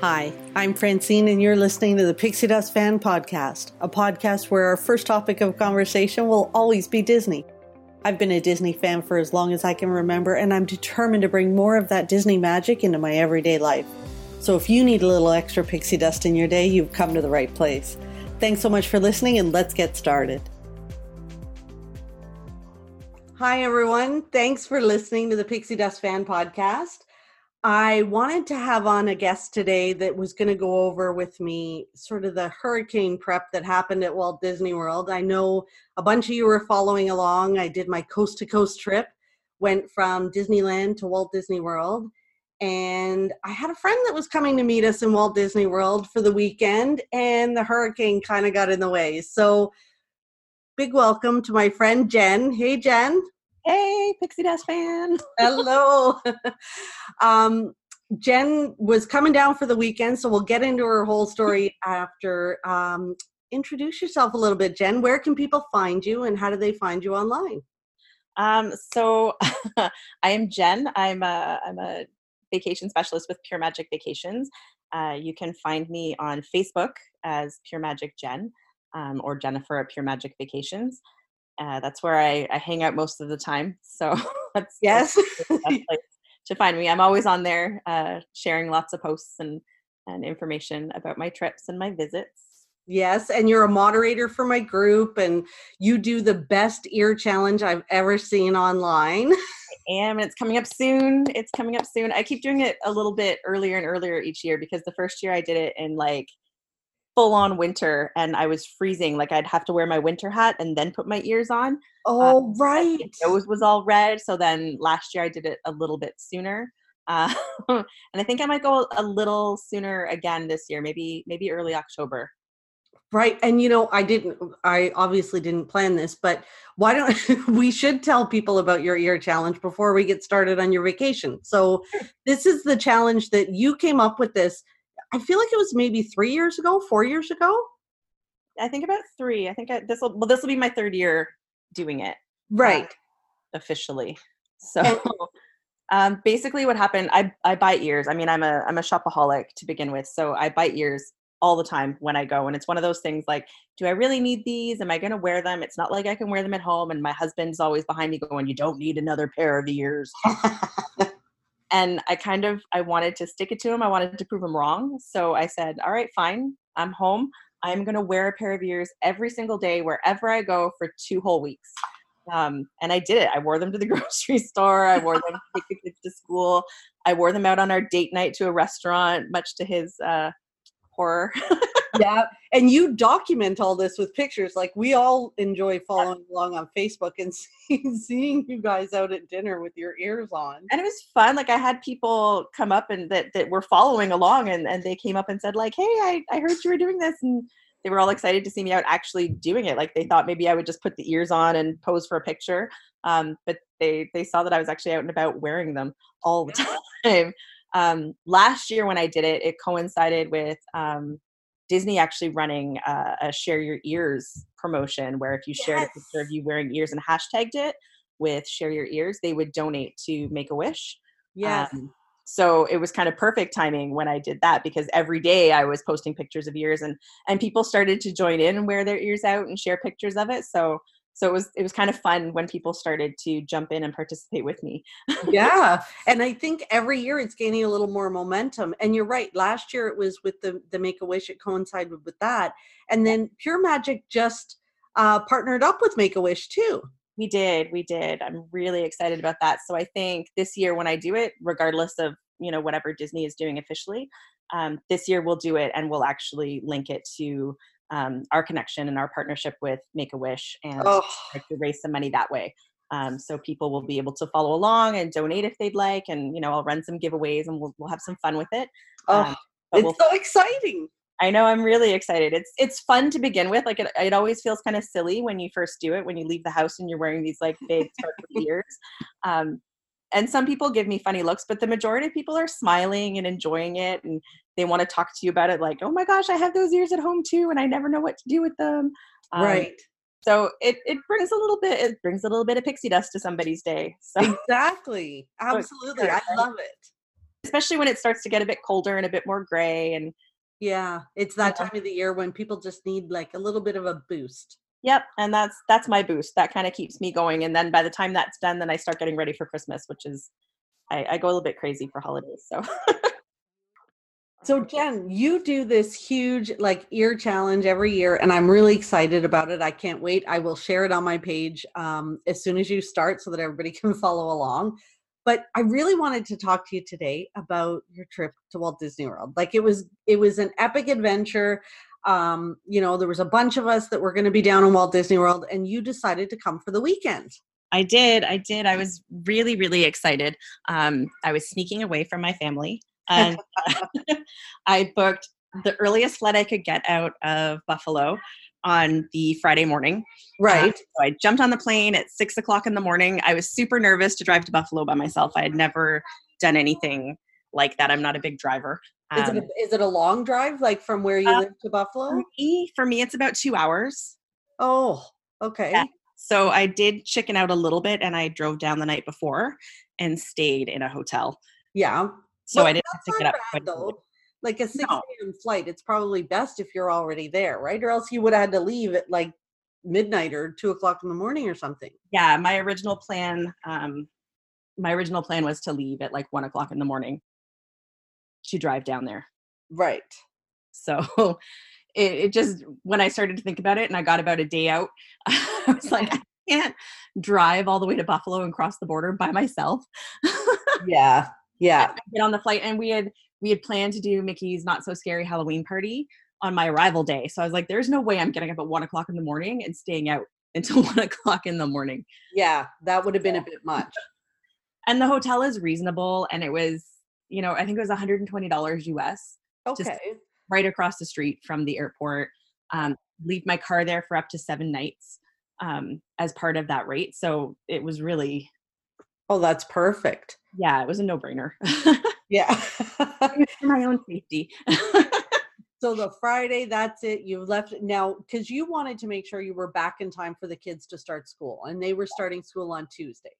Hi, I'm Francine, and you're listening to the Pixie Dust Fan Podcast, a podcast where our first topic of conversation will always be Disney. I've been a Disney fan for as long as I can remember, and I'm determined to bring more of that Disney magic into my everyday life. So if you need a little extra pixie dust in your day, you've come to the right place. Thanks so much for listening, and let's get started. Hi, everyone. Thanks for listening to the Pixie Dust Fan Podcast. I wanted to have on a guest today that was going to go over with me sort of the hurricane prep that happened at Walt Disney World. I know a bunch of you were following along. I did my coast to coast trip, went from Disneyland to Walt Disney World. And I had a friend that was coming to meet us in Walt Disney World for the weekend, and the hurricane kind of got in the way. So, big welcome to my friend Jenn. Hey, Jenn. Hey, Pixie Dust fan. Hello. um, Jenn was coming down for the weekend, so we'll get into her whole story after. Um, introduce yourself a little bit, Jenn. Where can people find you, and how do they find you online? Um, so, I am Jenn. I'm a I'm a vacation specialist with Pure Magic Vacations. Uh, you can find me on Facebook as Pure Magic Jenn um, or Jennifer at Pure Magic Vacations. Uh, that's where I, I, hang out most of the time. So that's yes that's to find me. I'm always on there uh, sharing lots of posts and and information about my trips and my visits. Yes, and you're a moderator for my group, and you do the best ear challenge I've ever seen online. I am, and it's coming up soon. It's coming up soon. I keep doing it a little bit earlier and earlier each year because the first year I did it in like full on winter and I was freezing. Like I'd have to wear my winter hat and then put my ears on. Oh, um, right. nose was all red. So then last year I did it a little bit sooner. Uh, and I think I might go a little sooner again this year, maybe maybe early October. Right. And you know, I didn't I obviously didn't plan this, but why don't we should tell people about your ear challenge before we get started on your vacation. So this is the challenge that you came up with this I feel like it was maybe three years ago, four years ago. I think about three. I think this will well, this will be my third year doing it. Right. Uh, officially. So um, basically what happened, I, I buy ears. I mean, I'm a, I'm a shopaholic to begin with. So I buy ears all the time when I go. And it's one of those things like, do I really need these? Am I going to wear them? It's not like I can wear them at home. And my husband's always behind me going, you don't need another pair of ears. and i kind of i wanted to stick it to him i wanted to prove him wrong so i said all right fine i'm home. I'm going to wear a pair of ears every single day wherever i go for two whole weeks. Um, and i did it. I wore them to the grocery store i wore them to take the kids to school i wore them out on our date night to a restaurant much to his uh, horror. Yeah and you document all this with pictures like we all enjoy following along on facebook and seeing, seeing you guys out at dinner with your ears on. And it was fun like i had people come up and that, that were following along and, and they came up and said like hey I, I heard you were doing this and they were all excited to see me out actually doing it like they thought maybe i would just put the ears on and pose for a picture um, but they they saw that i was actually out and about wearing them all the time um, last year when i did it it coincided with um, Disney actually running uh, a share your ears promotion where if you yes. shared a picture of you wearing ears and hashtagged it with share your ears, they would donate to Make a Wish. Yeah. Um, so it was kind of perfect timing when I did that because every day I was posting pictures of ears and and people started to join in and wear their ears out and share pictures of it. So so it was it was kind of fun when people started to jump in and participate with me. Yeah and i think every year it's gaining a little more momentum and you're right last year it was with the the make a wish it coincided with that and then pure magic just uh, partnered up with make a wish too. We did we did i'm really excited about that so i think this year when i do it regardless of you know whatever disney is doing officially um, this year we'll do it and we'll actually link it to um, our connection and our partnership with Make a Wish and oh. to raise some money that way. Um, so people will be able to follow along and donate if they'd like, and you know I'll run some giveaways and we'll we'll have some fun with it. Oh, um, it's we'll, so exciting! I know I'm really excited. It's it's fun to begin with. Like it, it always feels kind of silly when you first do it when you leave the house and you're wearing these like big sparkly ears. Um, and some people give me funny looks, but the majority of people are smiling and enjoying it, and they want to talk to you about it. Like, oh my gosh, I have those ears at home too, and I never know what to do with them. Um, right. So it it brings a little bit it brings a little bit of pixie dust to somebody's day. So exactly, absolutely, I love it. especially when it starts to get a bit colder and a bit more gray and yeah, it's that time of the year when people just need like a little bit of a boost. Yep, and that's that's my boost. That kind of keeps me going. And then by the time that's done, then I start getting ready for Christmas, which is I, I go a little bit crazy for holidays. So So Jenn, you do this huge like ear challenge every year, and I'm really excited about it. I can't wait. I will share it on my page um, as soon as you start, so that everybody can follow along. But I really wanted to talk to you today about your trip to Walt Disney World. Like it was, it was an epic adventure. Um, you know, there was a bunch of us that were going to be down in Walt Disney World, and you decided to come for the weekend. I did. I did. I was really, really excited. Um, I was sneaking away from my family and I booked the earliest flight I could get out of Buffalo on the Friday morning. Right. Uh, so I jumped on the plane at six o'clock in the morning. I was super nervous to drive to Buffalo by myself. I had never done anything like that. I'm not a big driver. Um, is, it a, um is it a long drive, like from where you uh, live to Buffalo? For me, for me, it's about two hours. Oh, okay. Yeah. So I did chicken out a little bit and I drove down the night before and stayed in a hotel. Yeah. So I didn't have to get up. Bad, though. Like a 6 a.m. Flight, it's probably best if you're already there, right? Or else you would have had to leave at like midnight or two o'clock in the morning or something. Yeah, my original plan, um, my original plan was to leave at like one o'clock in the morning to drive down there. Right. So it, it just when I started to think about it and I got about a day out, I was like, I can't drive all the way to Buffalo and cross the border by myself. yeah yeah get on the flight and we had we had planned to do mickey's not so scary halloween party on my arrival day so i was like there's no way i'm getting up at one o'clock in the morning and staying out until one o'clock in the morning yeah that would have been a bit much and the hotel is reasonable and it was you know i think it was $120 us okay right across the street from the airport um, leave my car there for up to seven nights um, as part of that rate so it was really Oh, that's perfect. Yeah, it was a no brainer. yeah. for my own safety. so the Friday, that's it. You left now because you wanted to make sure you were back in time for the kids to start school, and they were starting school on Tuesday.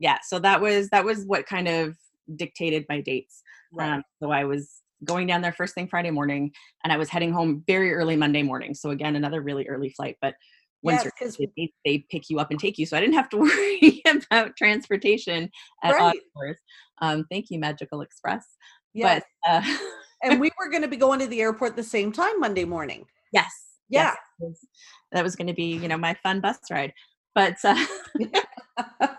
Yeah, so that was that was what kind of dictated my dates. Right. Um, so I was going down there first thing Friday morning, and I was heading home very early Monday morning. So again, another really early flight, but once yes, they, they pick you up and take you. So I didn't have to worry about transportation at right. hours. Um, thank you, Magical Express. Yes. But, uh, and we were going to be going to the airport the same time Monday morning. Yes. Yeah. Yes. That was going to be, you know, my fun bus ride. But uh,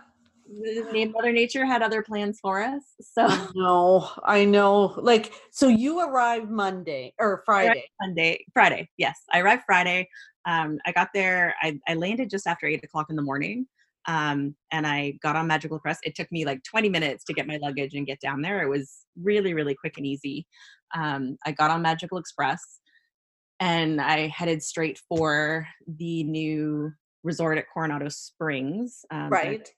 Mother Nature had other plans for us. So no, I know. Like, so you arrived Monday or Friday? Monday, Friday. Yes, I arrived Friday. Um, I got there. I, I landed just after eight o'clock in the morning. Um, and I got on Magical Express. It took me like 20 minutes to get my luggage and get down there. It was really, really quick and easy. Um, I got on Magical Express and I headed straight for the new resort at Coronado Springs. Um, right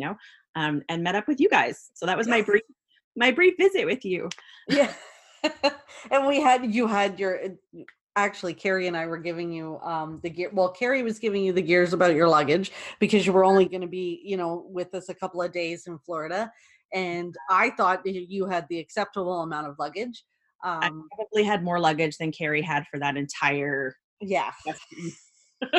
you know, um, and met up with you guys. So that was my brief my brief visit with you. Yeah. and we had you had your actually Carrie and I were giving you um the gear well Carrie was giving you the gears about your luggage because you were only going to be, you know, with us a couple of days in Florida and I thought you had the acceptable amount of luggage. Um, I probably had more luggage than Carrie had for that entire yeah.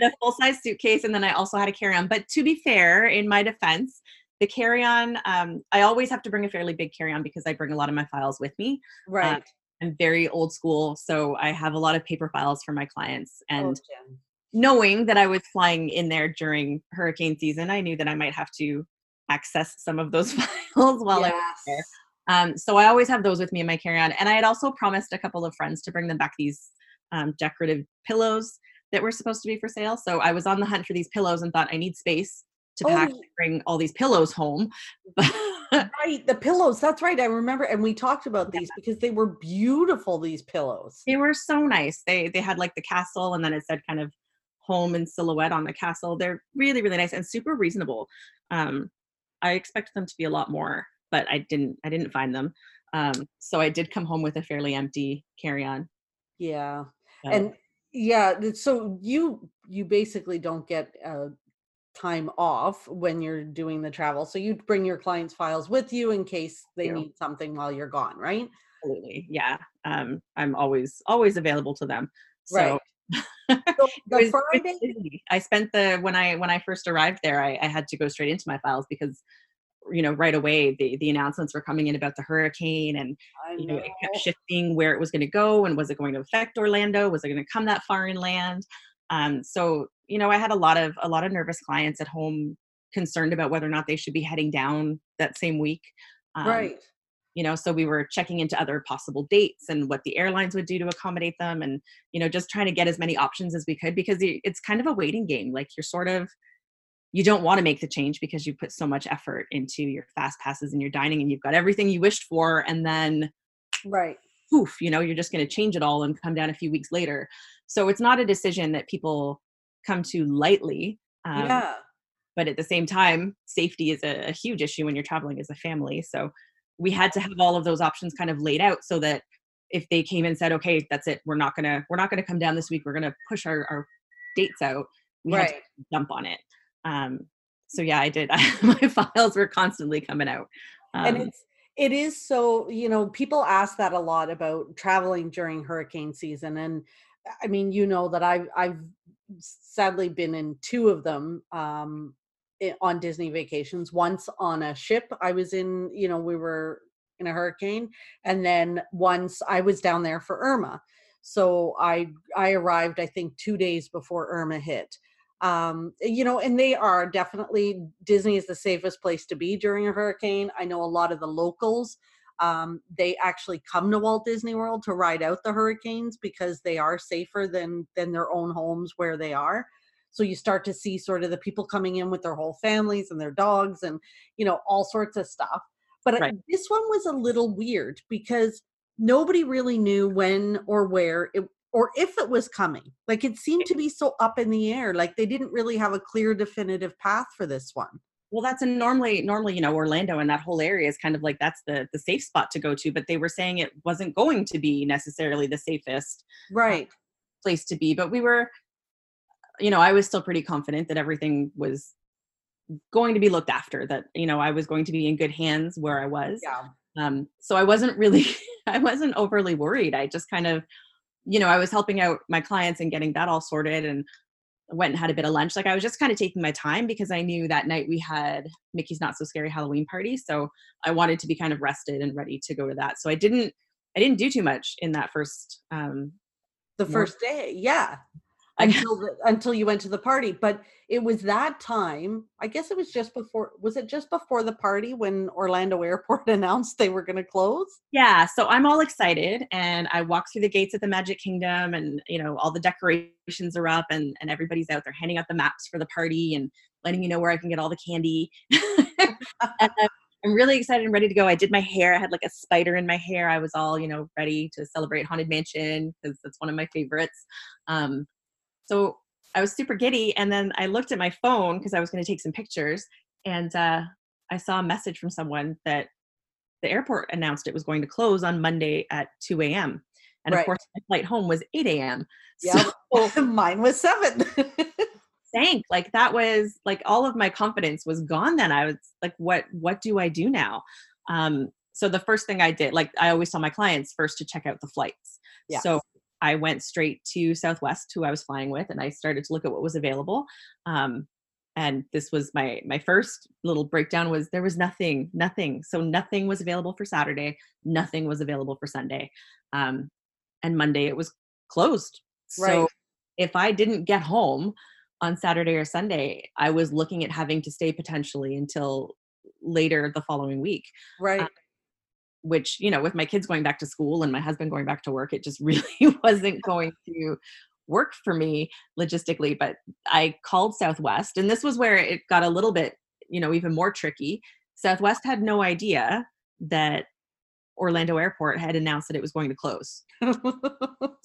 Had a full size suitcase and then I also had a carry on. But to be fair, in my defense, the carry on, um, I always have to bring a fairly big carry on because I bring a lot of my files with me. Uh, right. Uh, I'm very old school. So I have a lot of paper files for my clients. And oh, knowing that I was flying in there during hurricane season, I knew that I might have to access some of those files while yes. I was there. Um, so I always have those with me in my carry on. And I had also promised a couple of friends to bring them back these um, decorative pillows that were supposed to be for sale. So I was on the hunt for these pillows and thought I need space to oh. pack bring all these pillows home. right, the pillows. That's right. I remember, and we talked about these yeah. because they were beautiful. These pillows. They were so nice. They they had like the castle, and then it said kind of home and silhouette on the castle. They're really really nice and super reasonable. Um, I expected them to be a lot more, but I didn't. I didn't find them. Um, so I did come home with a fairly empty carry on. Yeah. So. And yeah so you you basically don't get a time off when you're doing the travel. So you bring your clients' files with you in case they Yeah. need something while you're gone, right? Absolutely. Yeah. Um, I'm always always available to them. So Right. So the Friday. I spent the when I when I first arrived there, I, I had to go straight into my files because you know right away the the announcements were coming in about the hurricane and I you know it kept shifting where it was going to go and was it going to affect Orlando? Was it going to come that far inland? Um, so you know I had a lot of a lot of nervous clients at home concerned about whether or not they should be heading down that same week. Um, right. you know so we were checking into other possible dates and what the airlines would do to accommodate them and you know just trying to get as many options as we could because it's kind of a waiting game like you're sort of you don't want to make the change because you put so much effort into your fast passes and your dining and you've got everything you wished for and then Right. poof you know you're just going to change it all and come down a few weeks later so it's not a decision that people come to lightly um, yeah. but at the same time safety is a, a huge issue when you're traveling as a family so we had to have all of those options kind of laid out so that if they came and said okay that's it we're not gonna we're not gonna come down this week we're gonna push our, our dates out we had to Right. jump on it um so yeah i did my files were constantly coming out. Um, and it's it is so you know people ask that a lot about traveling during hurricane season and i mean you know that i've i've sadly been in two of them um on disney vacations. Once on a ship i was in you know we were in a hurricane and then once i was down there for irma. So i i arrived i think two days before irma hit um you know and they are definitely disney is the safest place to be during a hurricane. I know a lot of the locals um they actually come to walt disney world to ride out the hurricanes because they are safer than than their own homes where they are. So you start to see sort of the people coming in with their whole families and their dogs and you know all sorts of stuff. But uh, Right. this one was a little weird because nobody really knew when or where it or if it was coming. Like it seemed to be so up in the air. Like they didn't really have a clear definitive path for this one. well that's a normally normally you know orlando and that whole area is kind of like that's the the safe spot to go to but they were saying it wasn't going to be necessarily the safest Right. place to be but we were you know i was still pretty confident that everything was going to be looked after that you know i was going to be in good hands where i was Yeah. um so i wasn't really i wasn't overly worried i just kind of you know i was helping out my clients and getting that all sorted and went and had a bit of lunch like i was just kind of taking my time because i knew that night we had mickey's not so scary halloween party so i wanted to be kind of rested and ready to go to that so i didn't i didn't do too much in that first um The first day. Yeah. I- Until the, until you went to the party. But it was that time. I guess it was just before was it just before the party when Orlando Airport announced they were gonna close? Yeah, so I'm all excited and I walk through the gates at the Magic Kingdom and you know all the decorations are up and and everybody's out there handing out the maps for the party and letting you know where I can get all the candy. and I'm- I'm really excited and ready to go. I did my hair. I had like a spider in my hair. I was all, you know, ready to celebrate Haunted Mansion because that's one of my favorites. Um, so I was super giddy and then I looked at my phone because I was going to take some pictures and uh, I saw a message from someone that the airport announced it was going to close on Monday at 2 a.m. And Right. of course, my flight home was 8 a.m. Yeah. So Mine was seven. sank. Like that was like all of my confidence was gone. Then I was like, what What do I do now? Um, so the first thing I did, like I always tell my clients, first to check out the flights. Yeah. So I went straight to Southwest, who I was flying with, and I started to look at what was available. Um, and this was my my first little breakdown was there was nothing nothing so nothing was available for saturday nothing was available for sunday um, and monday it was closed Right. so if i didn't get home on saturday or sunday i was looking at having to stay potentially until later the following week right. Which you know with my kids going back to school and my husband going back to work it just really wasn't going to work for me logistically but i called southwest and this was where it got a little bit you know even more tricky. Southwest had no idea that orlando airport had announced that it was going to close.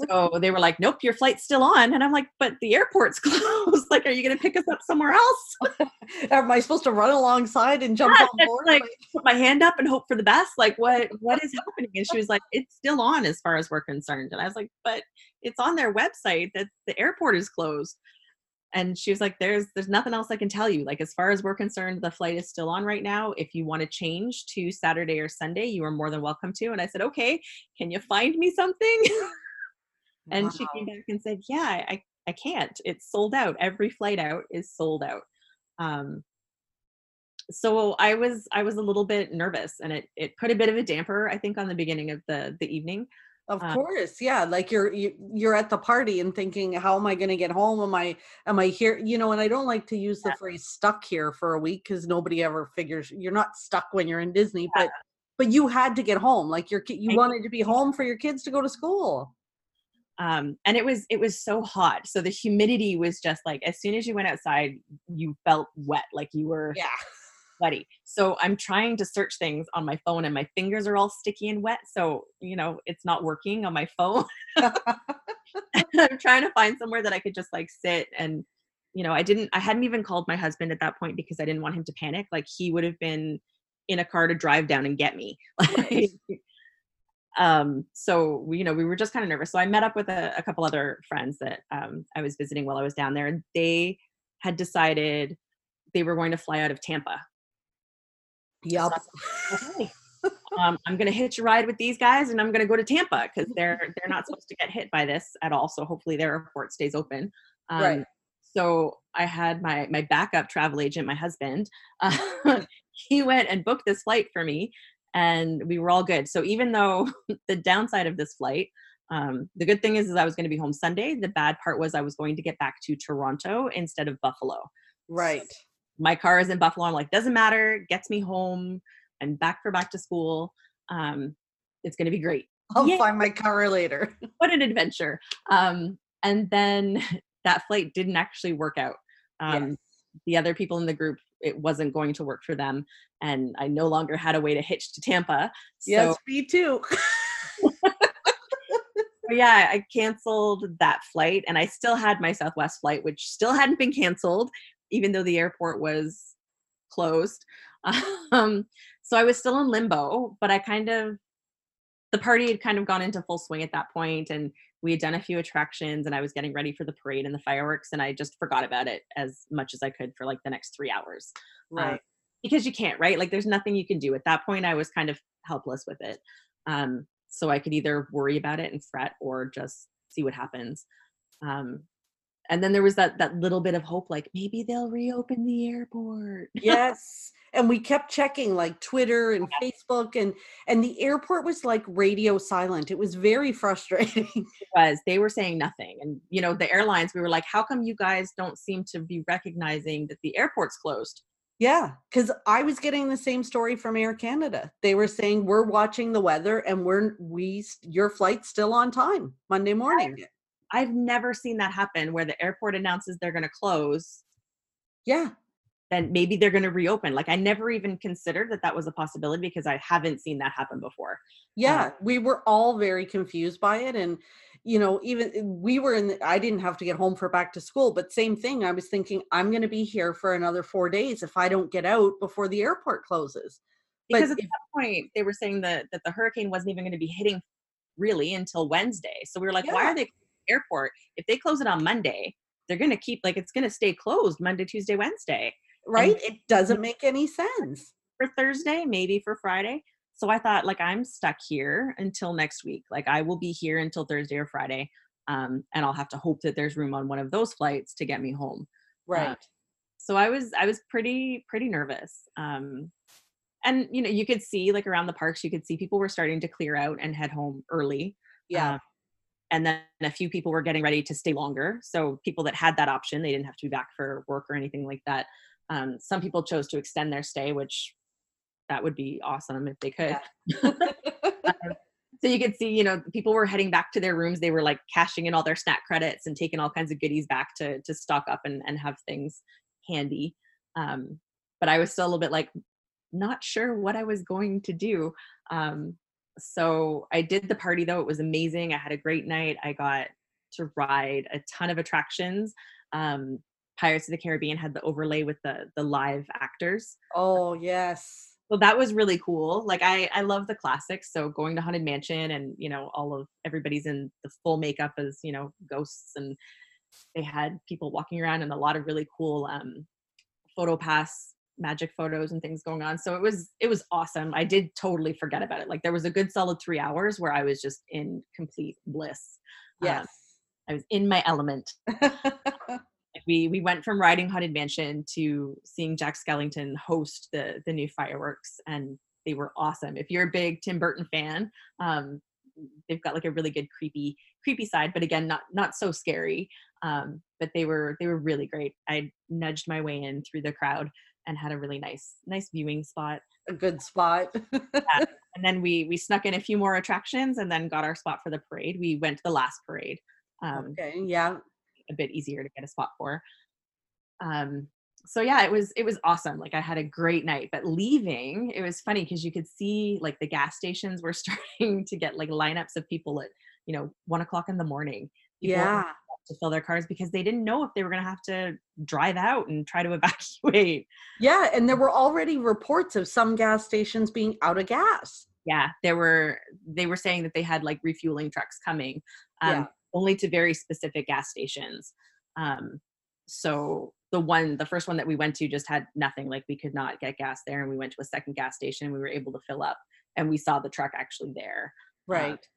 So they were like nope your flight's still on. And i'm like but the airport's closed. Like are you going to pick us up somewhere else? Am I supposed to run alongside and jump Yeah, on board? like- put my hand up and hope for the best. Like what what is happening? And she was like it's still on as far as we're concerned. And i was like but it's on their website that the airport is closed and she was like there's there's nothing else i can tell you. Like as far as we're concerned the flight is still on right now. If you want to change to saturday or sunday you are more than welcome to. And i said okay can you find me something? And wow. she came back and said yeah i i can't. It's sold out. Every flight out is sold out. Um so i was i was a little bit nervous and it it put a bit of a damper i think on the beginning of the the evening of um, course, yeah. Like you're you, you're at the party and thinking, how am I going to get home? Am I am I here? You know, and I don't like to use the yeah. phrase "stuck here" for a week because nobody ever figures you're not stuck when you're in Disney, yeah. but but you had to get home. Like your you I wanted to be home for your kids to go to school. Um, and it was it was so hot, so the humidity was just like as soon as you went outside, you felt wet, like you were yeah sweaty. So I'm trying to search things on my phone and my fingers are all sticky and wet. So, you know, it's not working on my phone. I'm trying to find somewhere that I could just like sit and, you know, I didn't, I hadn't even called my husband at that point because I didn't want him to panic. Like he would have been in a car to drive down and get me. um so we you know we were just kind of nervous so i met up with a, a couple other friends that um i was visiting while i was down there and they had decided they were going to fly out of tampa Yep. okay. um, I'm going to hitch a ride with these guys, and I'm going to go to Tampa because they're they're not supposed to get hit by this at all. So hopefully their airport stays open. Um, right. So I had my my backup travel agent, my husband. Uh, he went and booked this flight for me, and we were all good. So even though the downside of this flight, um, the good thing is, is I was going to be home Sunday. The bad part was I was going to get back to Toronto instead of Buffalo. Right my car is in Buffalo. I'm like, doesn't matter, gets me home and back for back to school. Um, it's going to be great. I'll Yay. find my car later. what an adventure. Um, and then that flight didn't actually work out. Um, yes. The other people in the group, it wasn't going to work for them. And I no longer had a way to hitch to Tampa. So, yes, me too. yeah, I canceled that flight and I still had my Southwest flight, which still hadn't been canceled even though the airport was closed. Um, so I was still in limbo, but I kind of, the party had kind of gone into full swing at that point and we had done a few attractions and I was getting ready for the parade and the fireworks and I just forgot about it as much as I could for like the next three hours. Uh, right. because you can't, right? Like there's nothing you can do. At that point, I was kind of helpless with it. Um, so I could either worry about it and fret or just see what happens. Um, and then there was that that little bit of hope like maybe they'll reopen the airport. Yes and we kept checking like twitter and facebook and and the airport was like radio silent. It was very frustrating. It was. They were saying nothing and you know the airlines we were like how come you guys don't seem to be recognizing that the airport's closed? Yeah because i was getting the same story from air canada. They were saying we're watching the weather and we're we your flight's still on time monday morning I've never seen that happen where the airport announces they're going to close. Yeah. Then maybe they're going to reopen. Like I never even considered that that was a possibility because I haven't seen that happen before. Yeah, um, we were all very confused by it and you know, even eh, we were in the, I didn't have to get home for back to school, but same thing. I was thinking I'm going to be here for another 4 days if I don't get out before the airport closes. Because but at that point they were saying that that the hurricane wasn't even going to be hitting really until Wednesday. So we were like, yeah. why are they airport, if they close it on Monday, they're going to keep like it's going to stay closed Monday, Tuesday, Wednesday. Right? And it doesn't make any sense. For Thursday, maybe for Friday. So I thought like I'm stuck here until next week. Like I will be here until Thursday or Friday. Um, and I'll have to hope that there's room on one of those flights to get me home. Uh, right. Uh, so I was I was pretty pretty nervous. Um, and you know you could see like around the parks you could see people were starting to clear out and head home early. Yeah. Um, and then a few people were getting ready to stay longer. So people that had that option they didn't have to be back for work or anything like that. Um, some people chose to extend their stay which that would be awesome if they could. Yeah. um, so you could see you know people were heading back to their rooms. They were like cashing in all their snack credits and taking all kinds of goodies back to to stock up and, and have things handy. Um, but i was still a little bit like not sure what i was going to do. Um, so I did the party though. It was amazing. I had a great night. I got to ride a ton of attractions. Um, Pirates of the Caribbean had the overlay with the the live actors. Oh yes. So that was really cool. Like I I love the classics. So going to Haunted Mansion and you know all of everybody's in the full makeup as you know ghosts and they had people walking around and a lot of really cool um, photo pass magic photos and things going on. So it was it was awesome. I did totally forget about it. Like there was a good solid three hours where I was just in complete bliss. Um, yes, um, I was in my element. we we went from riding haunted mansion to seeing Jack Skellington host the the new fireworks, and they were awesome. If you're a big Tim Burton fan, um, they've got like a really good creepy creepy side, but again, not not so scary. Um, but they were they were really great. I nudged my way in through the crowd and had a really nice nice viewing spot. A good spot. yeah. And then we we snuck in a few more attractions and then got our spot for the parade. We went to the last parade. Um, okay. Yeah. A bit easier to get a spot for. Um, so yeah, it was it was awesome. Like I had a great night. But leaving, it was funny because you could see like the gas stations were starting to get like lineups of people at you know one o'clock in the morning. People yeah. To fill their cars because they didn't know if they were going to have to drive out and try to evacuate. Yeah, and there were already reports of some gas stations being out of gas. Yeah, there were. They were saying that they had like refueling trucks coming, um, yeah. only to very specific gas stations. Um, so the one the first one that we went to just had nothing like we could not get gas there and we went to a second gas station we were able to fill up and we saw the truck actually there uh, right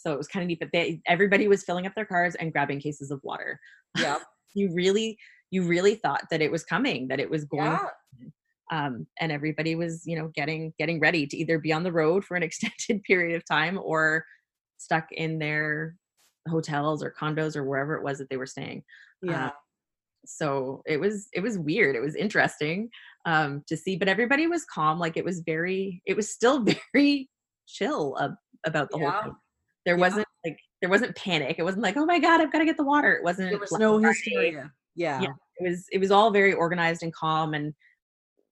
so it was kind of neat but they everybody was filling up their cars and grabbing cases of water. Yeah you really you really thought that it was coming that it was going yeah. um, and everybody was you know getting getting ready to either be on the road for an extended period of time or stuck in their hotels or condos or wherever it was that they were staying. Yeah. Um, so it was it was weird. It was interesting um to see but everybody was calm. Like it was very it was still very chill uh, about the yeah. whole thing there yeah. wasn't like there wasn't panic. It wasn't like oh my god i've got to get the water. It wasn't there was no hysteria. Yeah. yeah. It was it was all very organized and calm and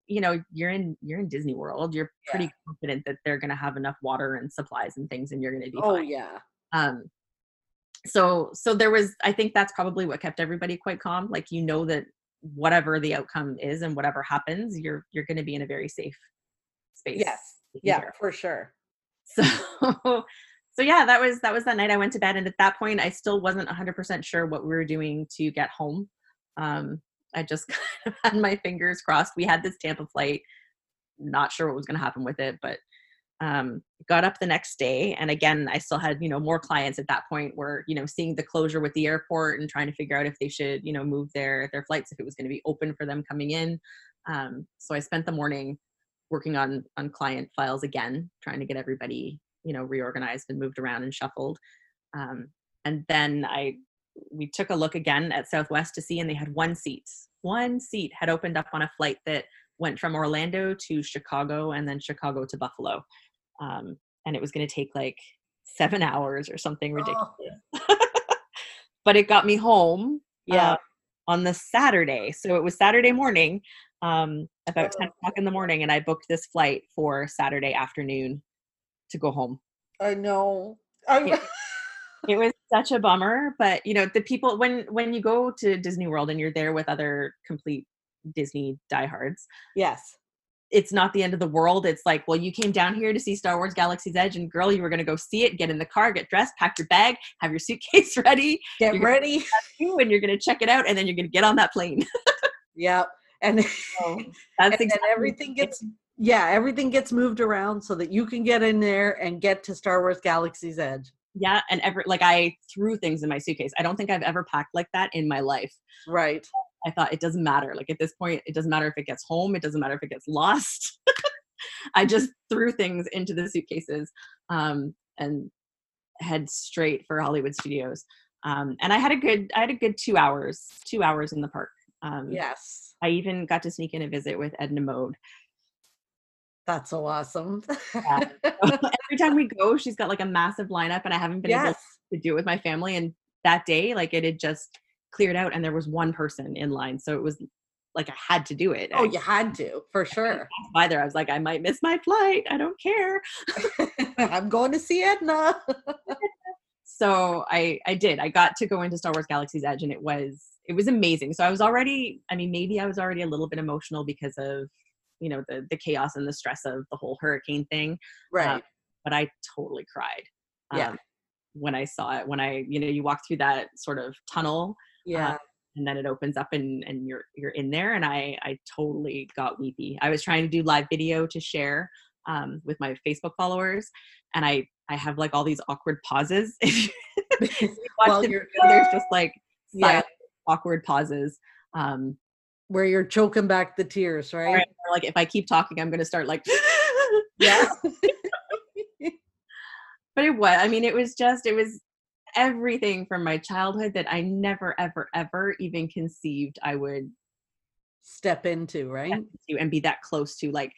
you know you're in you're in disney world. You're pretty confident that they're going to have enough water and supplies and things and you're going to be oh fine. yeah. Um so so there was i think that's probably what kept everybody quite calm. Like you know that whatever the outcome is and whatever happens you're you're going to be in a very safe space yes. yeah for sure. So so yeah that was that was that night i went to bed and at that point i still wasn't 100% sure what we were doing to get home. Um i just kind of had my fingers crossed. We had this tampa flight. Not sure what was going to happen with it but um, got up the next day and again i still had you know more clients at that point were you know seeing the closure with the airport and trying to figure out if they should you know move their their flights if it was going to be open for them coming in. Um, so i spent the morning working on on client files again trying to get everybody you know reorganized and moved around and shuffled um, and then i we took a look again at southwest to see and they had one seat one seat had opened up on a flight that went from orlando to chicago and then chicago to buffalo um, and it was going to take like seven hours or something ridiculous. Oh. but it got me home. Yeah. Uh, on the Saturday. So it was Saturday morning, um, about oh. 10 o'clock in the morning, and I booked this flight for Saturday afternoon to go home. I know. I it, it was such a bummer, but you know, the people when when you go to Disney World and you're there with other complete Disney diehards. Yes it's not the end of the world. It's like, well, you came down here to see Star Wars Galaxy's Edge, and girl, you were going to go see it, get in the car, get dressed, pack your bag, have your suitcase ready, get you're ready, and you're going to check it out, and then you're going to get on that plane. yep, and, so that's and, exactly everything gets yeah, everything gets moved around so that you can get in there and get to Star Wars Galaxy's Edge. Yeah, and every like I threw things in my suitcase. I don't think I've ever packed like that in my life. Right. I thought it doesn't matter. Like at this point, it doesn't matter if it gets home, it doesn't matter if it gets lost. I just threw things into the suitcases um, and head straight for Hollywood Studios. Um, and I had a good, I had a good two hours, two hours in the park. Um, yes. I even got to sneak in a visit with Edna Mode. That's so awesome. yeah. Every time we go, she's got like a massive lineup, and I haven't been yes. able to do it with my family. And that day, like it had just cleared out and there was one person in line. So it was like I had to do it. Oh, you had to, for sure. By there, I was like, I might miss my flight. I don't care. I'm going to see Edna. so I I did. I got to go into Star Wars Galaxy's Edge and it was it was amazing. So I was already, I mean, maybe I was already a little bit emotional because of, you know, the the chaos and the stress of the whole hurricane thing. Right. Um, but I totally cried. Yeah. Um, when I saw it, when I, you know, you walk through that sort of tunnel Yeah. Uh, and then it opens up and and you're you're in there and I I totally got weepy. I was trying to do live video to share um, with my Facebook followers and I I have like all these awkward pauses. If you watch Well, the you're- video, there's just like Yeah. awkward pauses. Um, Where you're choking back the tears, right? or like if I keep talking, I'm gonna start like Yeah. but it was i mean it was just it was everything from my childhood that i never ever ever even conceived i would Step into, right? get to and be that close to like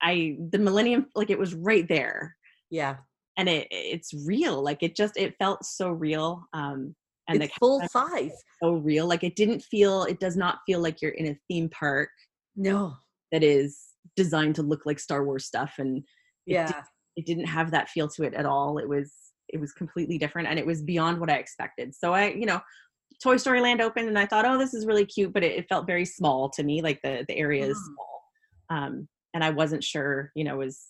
i the millennium like it was right there Yeah. and it it's real like it just it felt so real um and it's the full size. so real like it didn't feel it does not feel like you're in a theme park No. that is designed to look like star wars stuff and it Yeah. did- it didn't have that feel to it at all it was it was completely different and it was beyond what i expected so i you know toy story land opened and i thought oh this is really cute but it, it felt very small to me like the the area is Mm. small um and i wasn't sure you know is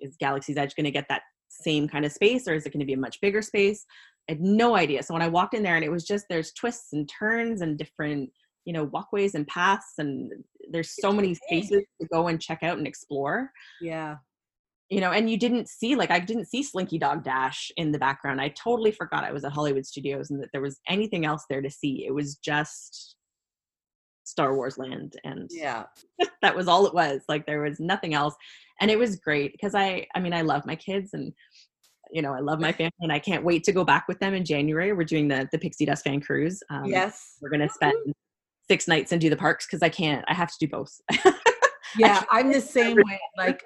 is galaxy's edge going to get that same kind of space or is it going to be a much bigger space i had no idea. So when i walked in there and it was just there's twists and turns and different you know walkways and paths and there's so many spaces to go and check out and explore. Yeah. you know and you didn't see like i didn't see slinky dog dash in the background. I totally forgot i was at hollywood studios and that there was anything else there to see. It was just star wars land and Yeah. that was all it was. Like there was nothing else. And it was great because i i mean i love my kids and you know i love my family and i can't wait to go back with them in january we're doing the the pixie dust fan cruise um, yes. we're gonna spend six nights and do the parks because i can't i have to do both Yeah. I'm the same way. Like,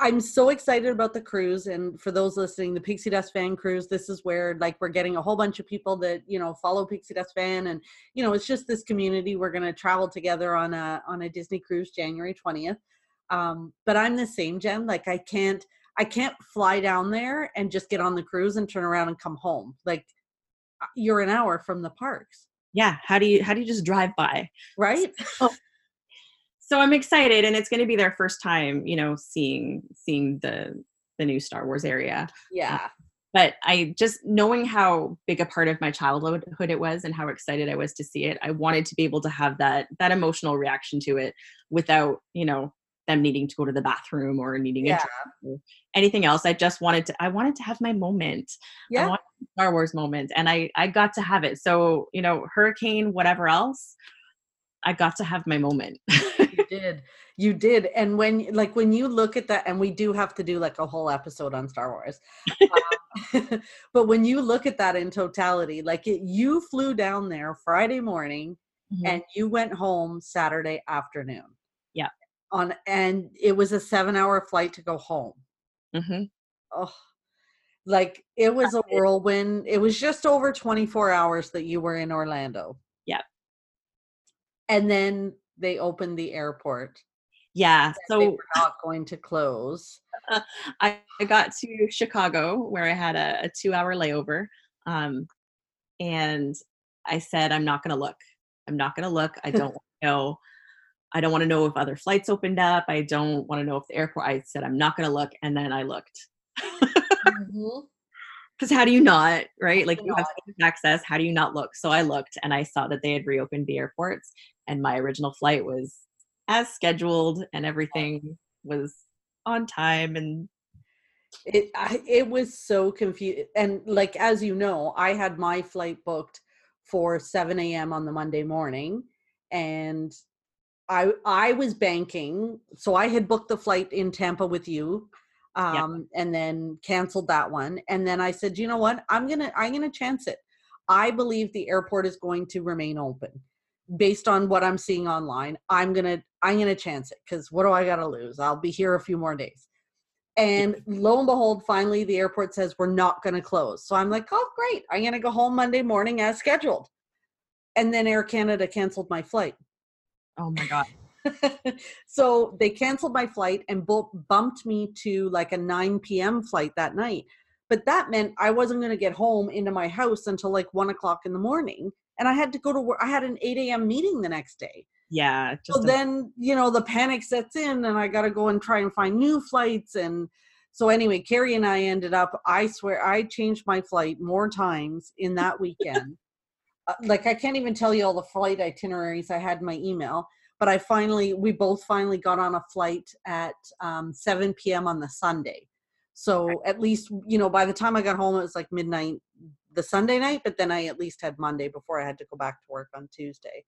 I'm so excited about the cruise. And for those listening, the Pixie Dust Fan Cruise, this is where like we're getting a whole bunch of people that, you know, follow Pixie Dust Fan. And, you know, it's just this community. We're going to travel together on a, on a Disney cruise January 20th. Um, but I'm the same, Jenn. Like I can't, I can't fly down there and just get on the cruise and turn around and come home. Like uh, you're an hour from the parks, yeah how do you how do you just drive by right? so i'm excited and it's going to be their first time you know seeing seeing the the new star wars area Yeah. but i just knowing how big a part of my childhood it was and how excited i was to see it i wanted to be able to have that that emotional reaction to it without you know them needing to go to the bathroom or needing Yeah. a drink or anything else i just wanted to i wanted to have my moment I Yeah. Star Wars moment, and I I got to have it. So you know, hurricane, whatever else, I got to have my moment. you did you did and when like when you look at that and we do have to do like a whole episode on star wars um, but when you look at that in totality like it, you flew down there friday morning and you went home saturday afternoon. On and it was a seven hour flight to go home hmm oh like it was a whirlwind it was just over 24 hours that you were in orlando Yep. and then they opened the airport yeah. they So were not going to close. I, I got to Chicago where I had a, a two-hour layover, um, and I said, "I'm not going to look. I'm not going to look. I don't know. I don't want to know if other flights opened up. I don't want to know if the airport." I said, "I'm not going to look," and then I looked. Mm-hmm. because how do you not right like you have access how do you not look so i looked and i saw that they had reopened the airports and my original flight was as scheduled and everything was on time and It I, it was so confused, and like as you know, I had my flight booked for seven a.m. on the Monday morning, and I I was banking, so I had booked the flight in Tampa with you, um, Yeah. and then canceled that one, and then I said, you know what, I'm gonna I'm gonna chance it. I believe the airport is going to remain open, based on what I'm seeing online. I'm gonna I'm gonna chance it because what do I got to lose? I'll be here a few more days. And lo and behold, finally the airport says we're not going to close. So I'm like, oh, great. I'm going to go home Monday morning as scheduled. And then Air Canada canceled my flight. Oh my god so they canceled my flight and bu- bumped me to like a 9 p.m. flight that night. But that meant I wasn't going to get home into my house until like one o'clock in the morning. And I had to go to work. I had an 8 a.m. meeting the next day. yeah So a- then, you know, the panic sets in and I got to go and try and find new flights. And so, anyway, Carrie and I ended up, I swear, I changed my flight more times in that weekend. Uh, like I can't even tell you all the flight itineraries I had in my email. But I finally, we both finally got on a flight at um, 7 p.m. on the Sunday. So at least, you know, by the time I got home, it was like midnight the Sunday night, but then I at least had Monday before I had to go back to work on Tuesday.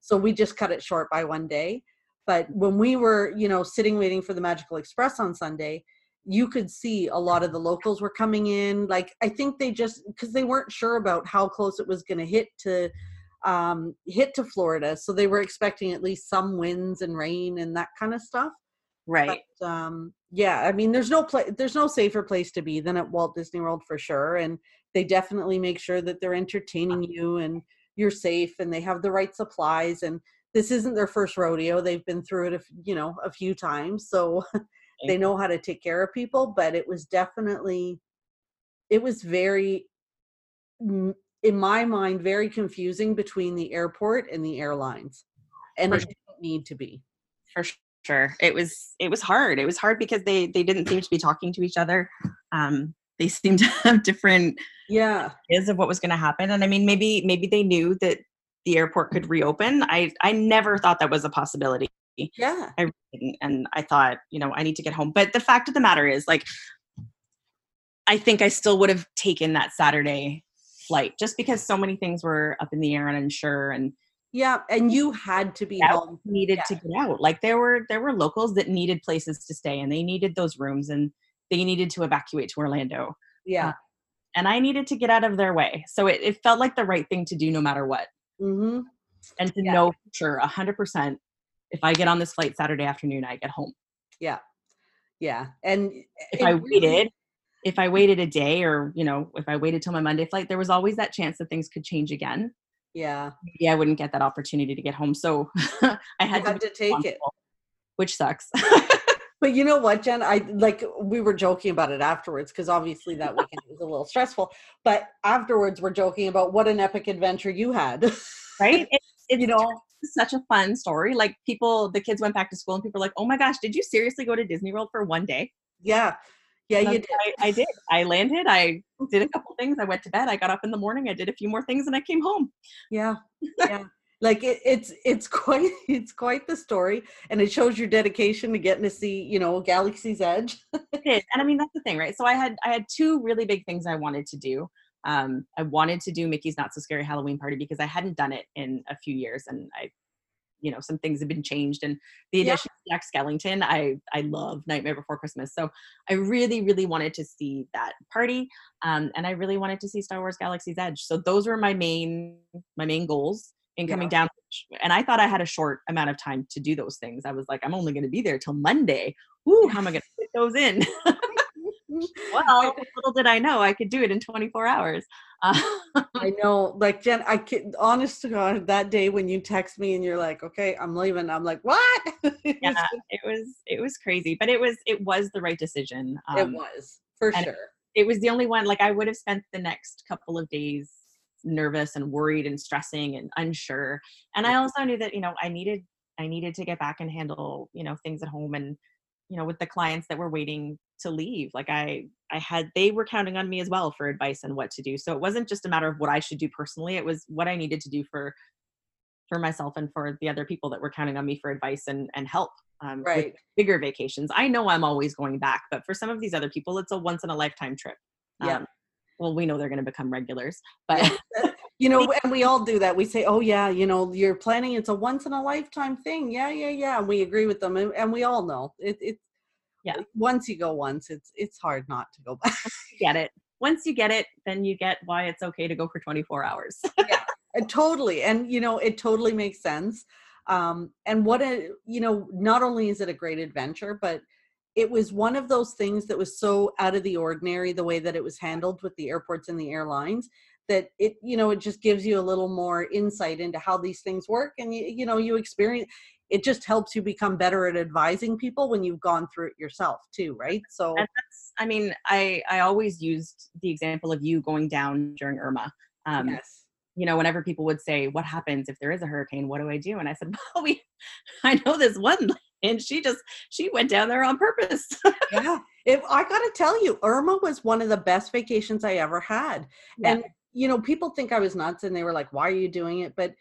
So we just cut it short by one day. But when we were, you know, sitting waiting for the Magical Express on Sunday, you could see a lot of the locals were coming in. Like I think they just because they weren't sure about how close it was going to hit to um, hit to Florida, so they were expecting at least some winds and rain and that kind of stuff. Right. But, um, yeah, I mean, there's no place, there's no safer place to be than at Walt Disney World for sure, and they definitely make sure that they're entertaining you and you're safe and they have the right supplies and this isn't their first rodeo they've been through it a, you know a few times so they know how to take care of people but it was definitely it was very in my mind very confusing between the airport and the airlines and For it didn't need to be. For sure. It was it was hard. It was hard because they they didn't seem to be talking to each other. Um they seemed to have different yeah. ideas of what was going to happen and i mean maybe maybe they knew that the airport could reopen. I i never thought that was a possibility yeah i didn't and i thought you know i need to get home but the fact of the matter is like i think i still would have taken that saturday flight just because so many things were up in the air and unsure and yeah and you had to be home needed yeah. to get out like there were there were locals that needed places to stay and they needed those rooms and they needed to evacuate to orlando yeah uh, and i needed to get out of their way so it, it felt like the right thing to do no matter what mm-hmm. and to Yeah. know for sure 100% if i get on this flight saturday afternoon i get home. Yeah. Yeah and eh, if it i waited if i waited a day or you know if i waited till my monday flight there was always that chance that things could change again. Yeah. Maybe i wouldn't get that opportunity to get home so i had to, to take it. which sucks. But you know what, Jenn? I like we were joking about it afterwards because obviously that weekend was a little stressful. But afterwards, we're joking about what an epic adventure you had. right? It, it's you know, such a fun story like people the kids went back to school and people were like oh my gosh did you seriously go to disney world for one day yeah, yeah, you did. I, I did i landed i mm. did a couple things i went to bed i got up in the morning i did a few more things and i came home Yeah, yeah. like it, it's it's quite it's quite the story, and it shows your dedication to getting to see you know Galaxy's Edge. It is. and i mean that's the thing right so i had i had two really big things i wanted to do um i wanted to do mickey's not so scary halloween party because i hadn't done it in a few years and i you know some things have been changed and the Yeah. addition of jack skellington i i love nightmare before christmas. So i really really wanted to see that party um and i really wanted to see star wars galaxy's edge. So those were my main my main goals in coming down and i thought i had a short amount of time to do those things. I was like i'm only going to be there till monday. Ooh, how am i going to fit those in well little did i know i could do it in 24 hours uh, I know, like Jenn, I can honest to God, that day when you text me and you're like, "Okay, I'm leaving," I'm like, "What?" it, yeah was, it was it was crazy but it was it was the right decision um, it was for sure. it was the only one like i would have spent the next couple of days nervous and worried and stressing and unsure and i also knew that you know i needed i needed to get back and handle you know things at home and you know with the clients that were waiting to leave like i i had they were counting on me as well for advice and what to do so it wasn't just a matter of what i should do personally it was what i needed to do for for myself and for the other people that were counting on me for advice and and help um, Right. bigger vacations. I know I'm always going back, but for some of these other people, it's a once in a lifetime trip. Yeah. Um, well, we know they're going to become regulars, but you know, and we all do that. We say, "Oh yeah, you know, you're planning. It's a once in a lifetime thing." Yeah, yeah, yeah. And we agree with them, and, and we all know it. It's Yeah. Once you go once, it's it's hard not to go back. get it. Once you get it, then you get why it's okay to go for 24 hours. Uh, totally and you know it totally makes sense um and what a you know not only is it a great adventure but it was one of those things that was so out of the ordinary the way that it was handled with the airports and the airlines that it you know it just gives you a little more insight into how these things work and you, you know you experience it just helps you become better at advising people when you've gone through it yourself too right so I mean, I, I always used the example of you going down during Irma. Um, yes you know, whenever people would say, "What happens if there is a hurricane? What do I do?" and I said, "Well, we, I know this one, and she just she went down there on purpose." yeah if i gotta tell you irma was one of the best vacations i ever had Yeah. and you know, people think I was nuts and they were like, why are you doing it? But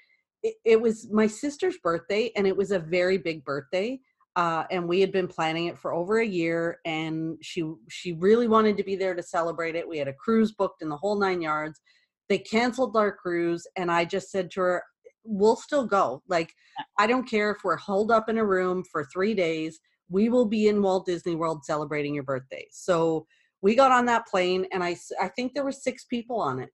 it, it was my sister's birthday and it was a very big birthday. Uh, and we had been planning it for over a year and she she really wanted to be there to celebrate it. We had a cruise booked in the whole nine yards. They canceled our cruise and i just said to her we'll still go. Like i don't care if we're holed up in a room for three days. We will be in walt disney world celebrating your birthday. So we got on that plane and i i think there were six people on it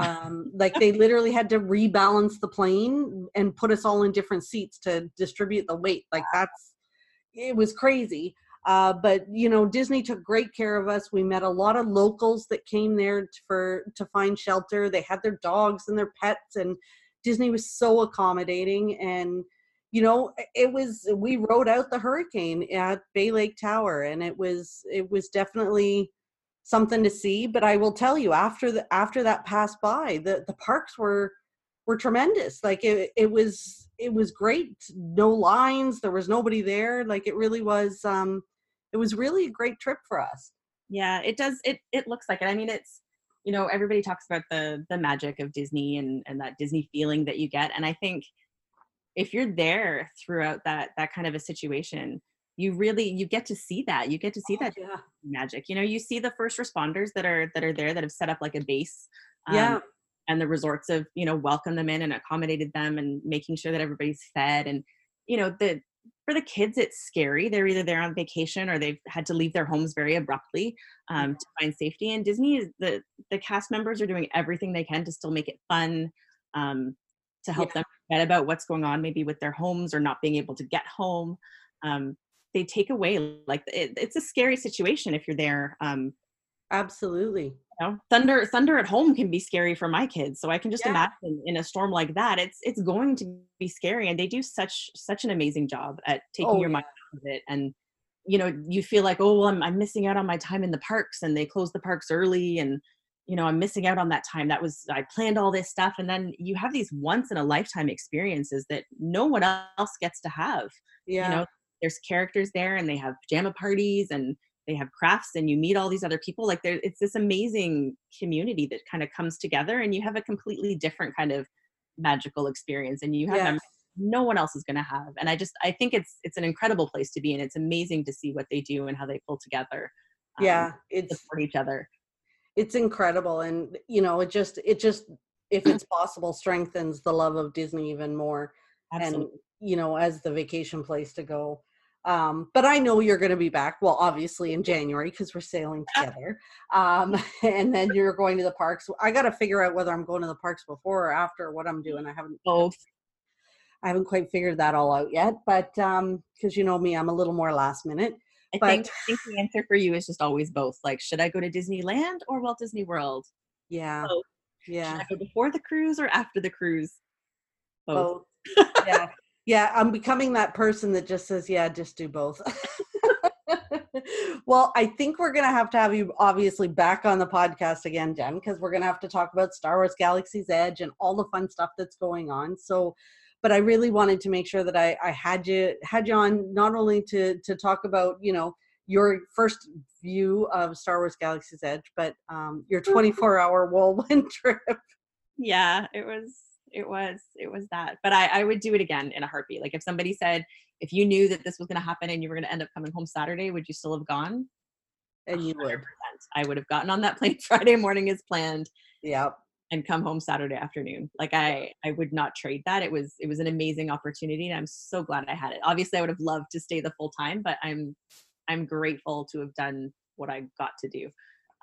um, like they literally had to rebalance the plane and put us all in different seats to distribute the weight. Like that's it was crazy. Uh, but you know disney took great care of us. We met a lot of locals that came there for to find shelter. They had their dogs and their pets and disney was so accommodating. And you know it was we rode out the hurricane at bay lake tower and it was it was definitely something to see. But I will tell you, after the after that passed by, the the parks were were tremendous. Like it, it was it was great. No lines. There was nobody there. Like it really was. Um, it was really a great trip for us. Yeah, it does. It it looks like it. I mean, it's you know everybody talks about the the magic of Disney and and that Disney feeling that you get, and I think if you're there throughout that that kind of a situation you really you get to see that you get to see Oh, that yeah. magic you know you see the first responders that are that are there that have set up like a base um, Yeah. and the resorts have you know welcomed them in and accommodated them and making sure that everybody's fed and you know the for the kids it's scary they're either there on vacation or they've had to leave their homes very abruptly um, to find safety and disney is the the cast members are doing everything they can to still make it fun um, to help Yeah. them forget about what's going on maybe with their homes or not being able to get home um, they take away like it, it's a scary situation if you're there um, Absolutely. you know thunder thunder at home can be scary for my kids so i can just Yeah. imagine in a storm like that it's it's going to be scary and they do such such an amazing job at taking Oh, your mind out of it and you know you feel like oh well I'm, I'm missing out on my time in the parks and they close the parks early and you know i'm missing out on that time that was i planned all this stuff and then you have these once in a lifetime experiences that no one else gets to have Yeah. you know there's characters there and they have pajama parties and they have crafts and you meet all these other people like there it's this amazing community that kind of comes together and you have a completely different kind of magical experience and you have no one else is going to have and i just i think it's it's an incredible place to be and it's amazing to see what they do and how they pull together um, yeah. It's support each other it's incredible and you know it just it just if it's possible strengthens the love of disney even more Absolutely. and you know as the vacation place to go um but i know you're going to be back well obviously in january because we're sailing together um and then you're going to the parks i got to figure out whether i'm going to the parks before or after what i'm doing i haven't both i haven't quite figured that all out yet but um because you know me i'm a little more last minute I But- think, I think the answer for you is just always both. Like, should I go to Disneyland or Walt Disney World? yeah Both. yeah Should I go before the cruise or after the cruise? Both. both. yeah. Yeah, I'm becoming that person that just says, yeah, just do both. well, I think we're going to have to have you obviously back on the podcast again, Jenn, because we're going to have to talk about Star Wars Galaxy's Edge and all the fun stuff that's going on. So, but I really wanted to make sure that I, I had you had you on not only to to talk about you know your first view of Star Wars Galaxy's Edge, but um, your 24 hour whirlwind trip. yeah it was it was it was that but i i would do it again in a heartbeat. Like if somebody said if you knew that this was going to happen and you were going to end up coming home saturday would you still have gone? And you would, 100%. i would have gotten on that plane friday morning as planned yeah. and come home saturday afternoon. Like i i would not trade that. It was it was an amazing opportunity and i'm so glad i had it. Obviously i would have loved to stay the full time but i'm i'm grateful to have done what i got to do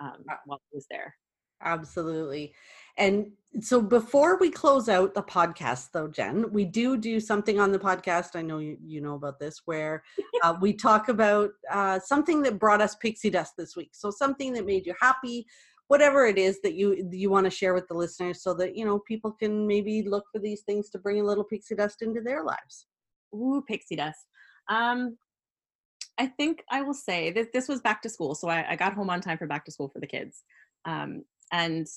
um, while i was there Absolutely. And so before we close out the podcast though, Jenn, we do do something on the podcast. I know you, you know about this where uh, we talk about uh, something that brought us pixie dust this week. So something that made you happy, whatever it is that you you want to share with the listeners so that, you know, people can maybe look for these things to bring a little pixie dust into their lives. Ooh, pixie dust. Um, I think I will say that this was back to school, so I, I got home on time for back to school for the kids, um, and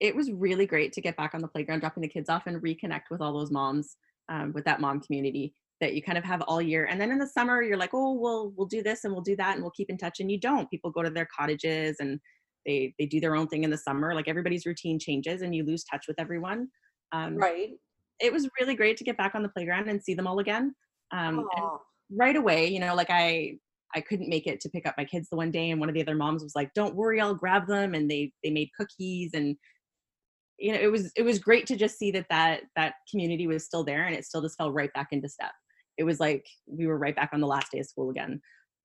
it was really great to get back on the playground, dropping the kids off, and reconnect with all those moms, um, with that mom community that you kind of have all year. And then in the summer, you're like, oh, we'll we'll do this and we'll do that, and we'll keep in touch, and you don't. People go to their cottages and they they do their own thing in the summer. Like everybody's routine changes and you lose touch with everyone. Um, right. it was really great to get back on the playground and see them all again. Um, right away you know like i i couldn't make it to pick up my kids the one day and one of the other moms was like don't worry i'll grab them and they they made cookies and you know it was it was great to just see that that that community was still there and it still just fell right back into step. It was like we were right back on the last day of school again.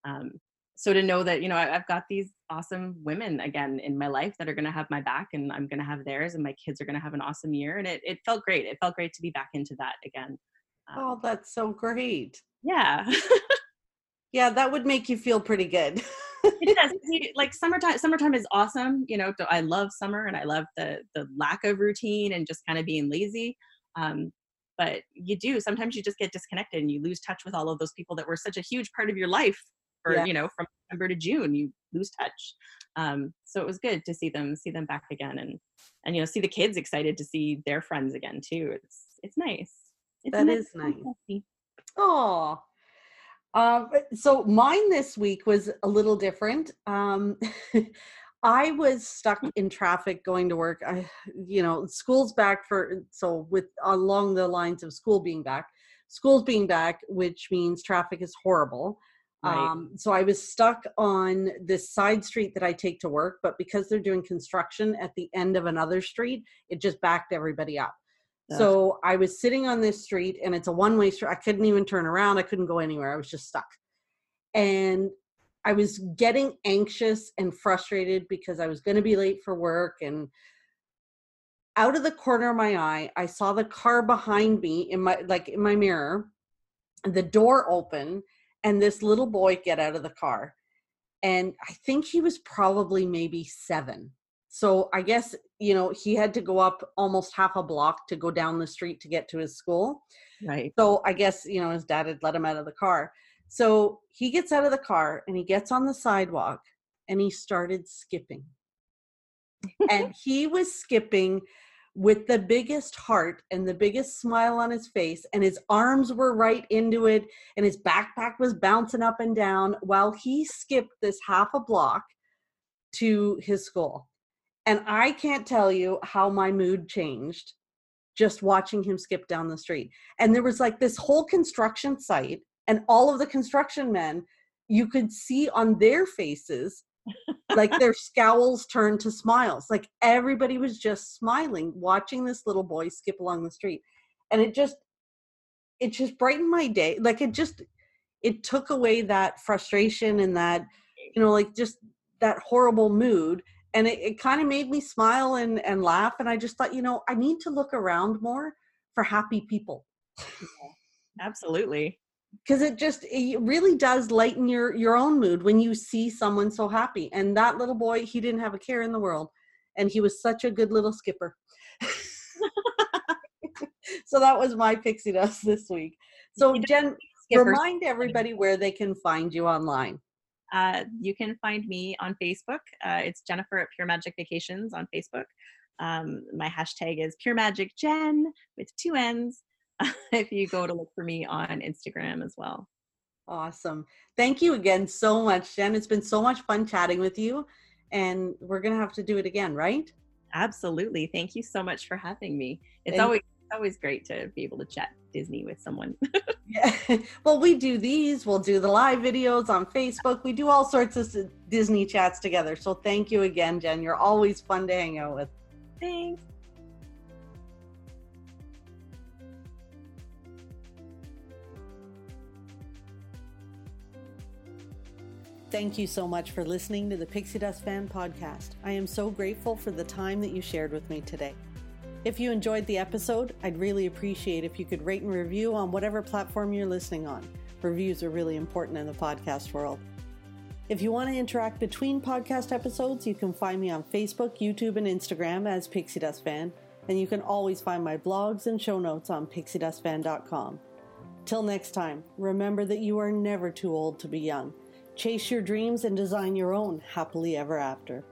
Um, so to know that you know I, have got these awesome women again in my life that are going to have my back and i'm going to have theirs and my kids are going to have an awesome year and it, it felt great. It felt great to be back into that again. Um, oh that's so great. Yeah yeah that would make you feel pretty good it does like summertime summertime is awesome you know i love summer and i love the the lack of routine and just kind of being lazy um, but you do sometimes you just get disconnected and you lose touch with all of those people that were such a huge part of your life for yeah. you know from November to June you lose touch. Um, so it was good to see them see them back again and and you know see the kids excited to see their friends again too. It's it's nice. It's that nice. is nice. Oh. Um, so mine this week was a little different. Um, I was stuck in traffic going to work. I, you know, school's back for so with along the lines of school being back, school's being back, which means traffic is horrible. Right. Um, so I was stuck on this side street that I take to work, but because they're doing construction at the end of another street, it just backed everybody up. So I was sitting on this street and it's a one way street. I couldn't even turn around. I couldn't go anywhere. I was just stuck. And I was getting anxious and frustrated because I was going to be late for work. And out of the corner of my eye, I saw the car behind me in my, like in my mirror, the door open and this little boy get out of the car and i think he was probably maybe seven so i guess you know he had to go up almost half a block to go down the street to get to his school. Right. So i guess you know his dad had let him out of the car. So he gets out of the car and he gets on the sidewalk and he started skipping. And he was skipping with the biggest heart and the biggest smile on his face, and his arms were right into it, and his backpack was bouncing up and down while he skipped this half a block to his school. And I can't tell you how my mood changed just watching him skip down the street. And there was like this whole construction site, and all of the construction men, you could see on their faces like their scowls turned to smiles. Like everybody was just smiling watching this little boy skip along the street. And it just it just brightened my day. Like it just it took away that frustration and that you know like just that horrible mood and it, it kind of made me smile and and laugh and I just thought, you know, I need to look around more for happy people. Absolutely. Because it just it really does lighten your your own mood when you see someone so happy and that little boy he didn't have a care in the world and he was such a good little skipper. So that was my pixie dust this week. So jenn remind everybody where they can find you online uh, you can find me on facebook uh, it's jennifer at pure magic vacations on facebook um, my hashtag is pure magic jen with two n's if you go to look for me on Instagram as well. Awesome. Thank you again so much, Jenn. It's been so much fun chatting with you. And we're going to have to do it again, right? Absolutely. Thank you so much for having me. It's always always great to be able to chat Disney with someone. yeah. Well, we do these. We'll do the live videos on Facebook. We do all sorts of Disney chats together. So thank you again, Jenn. You're always fun to hang out with. Thanks. Thank you so much for listening to the Pixie Dust Fan Podcast. I am so grateful for the time that you shared with me today. If you enjoyed the episode, I'd really appreciate if you could rate and review on whatever platform you're listening on. Reviews are really important in the podcast world. If you want to interact between podcast episodes, you can find me on Facebook, YouTube, and Instagram as Pixie Dust Fan, and you can always find my blogs and show notes on pixiedustfan.com. Till next time, remember that you are never too old to be young Chase your dreams and design your own happily ever after.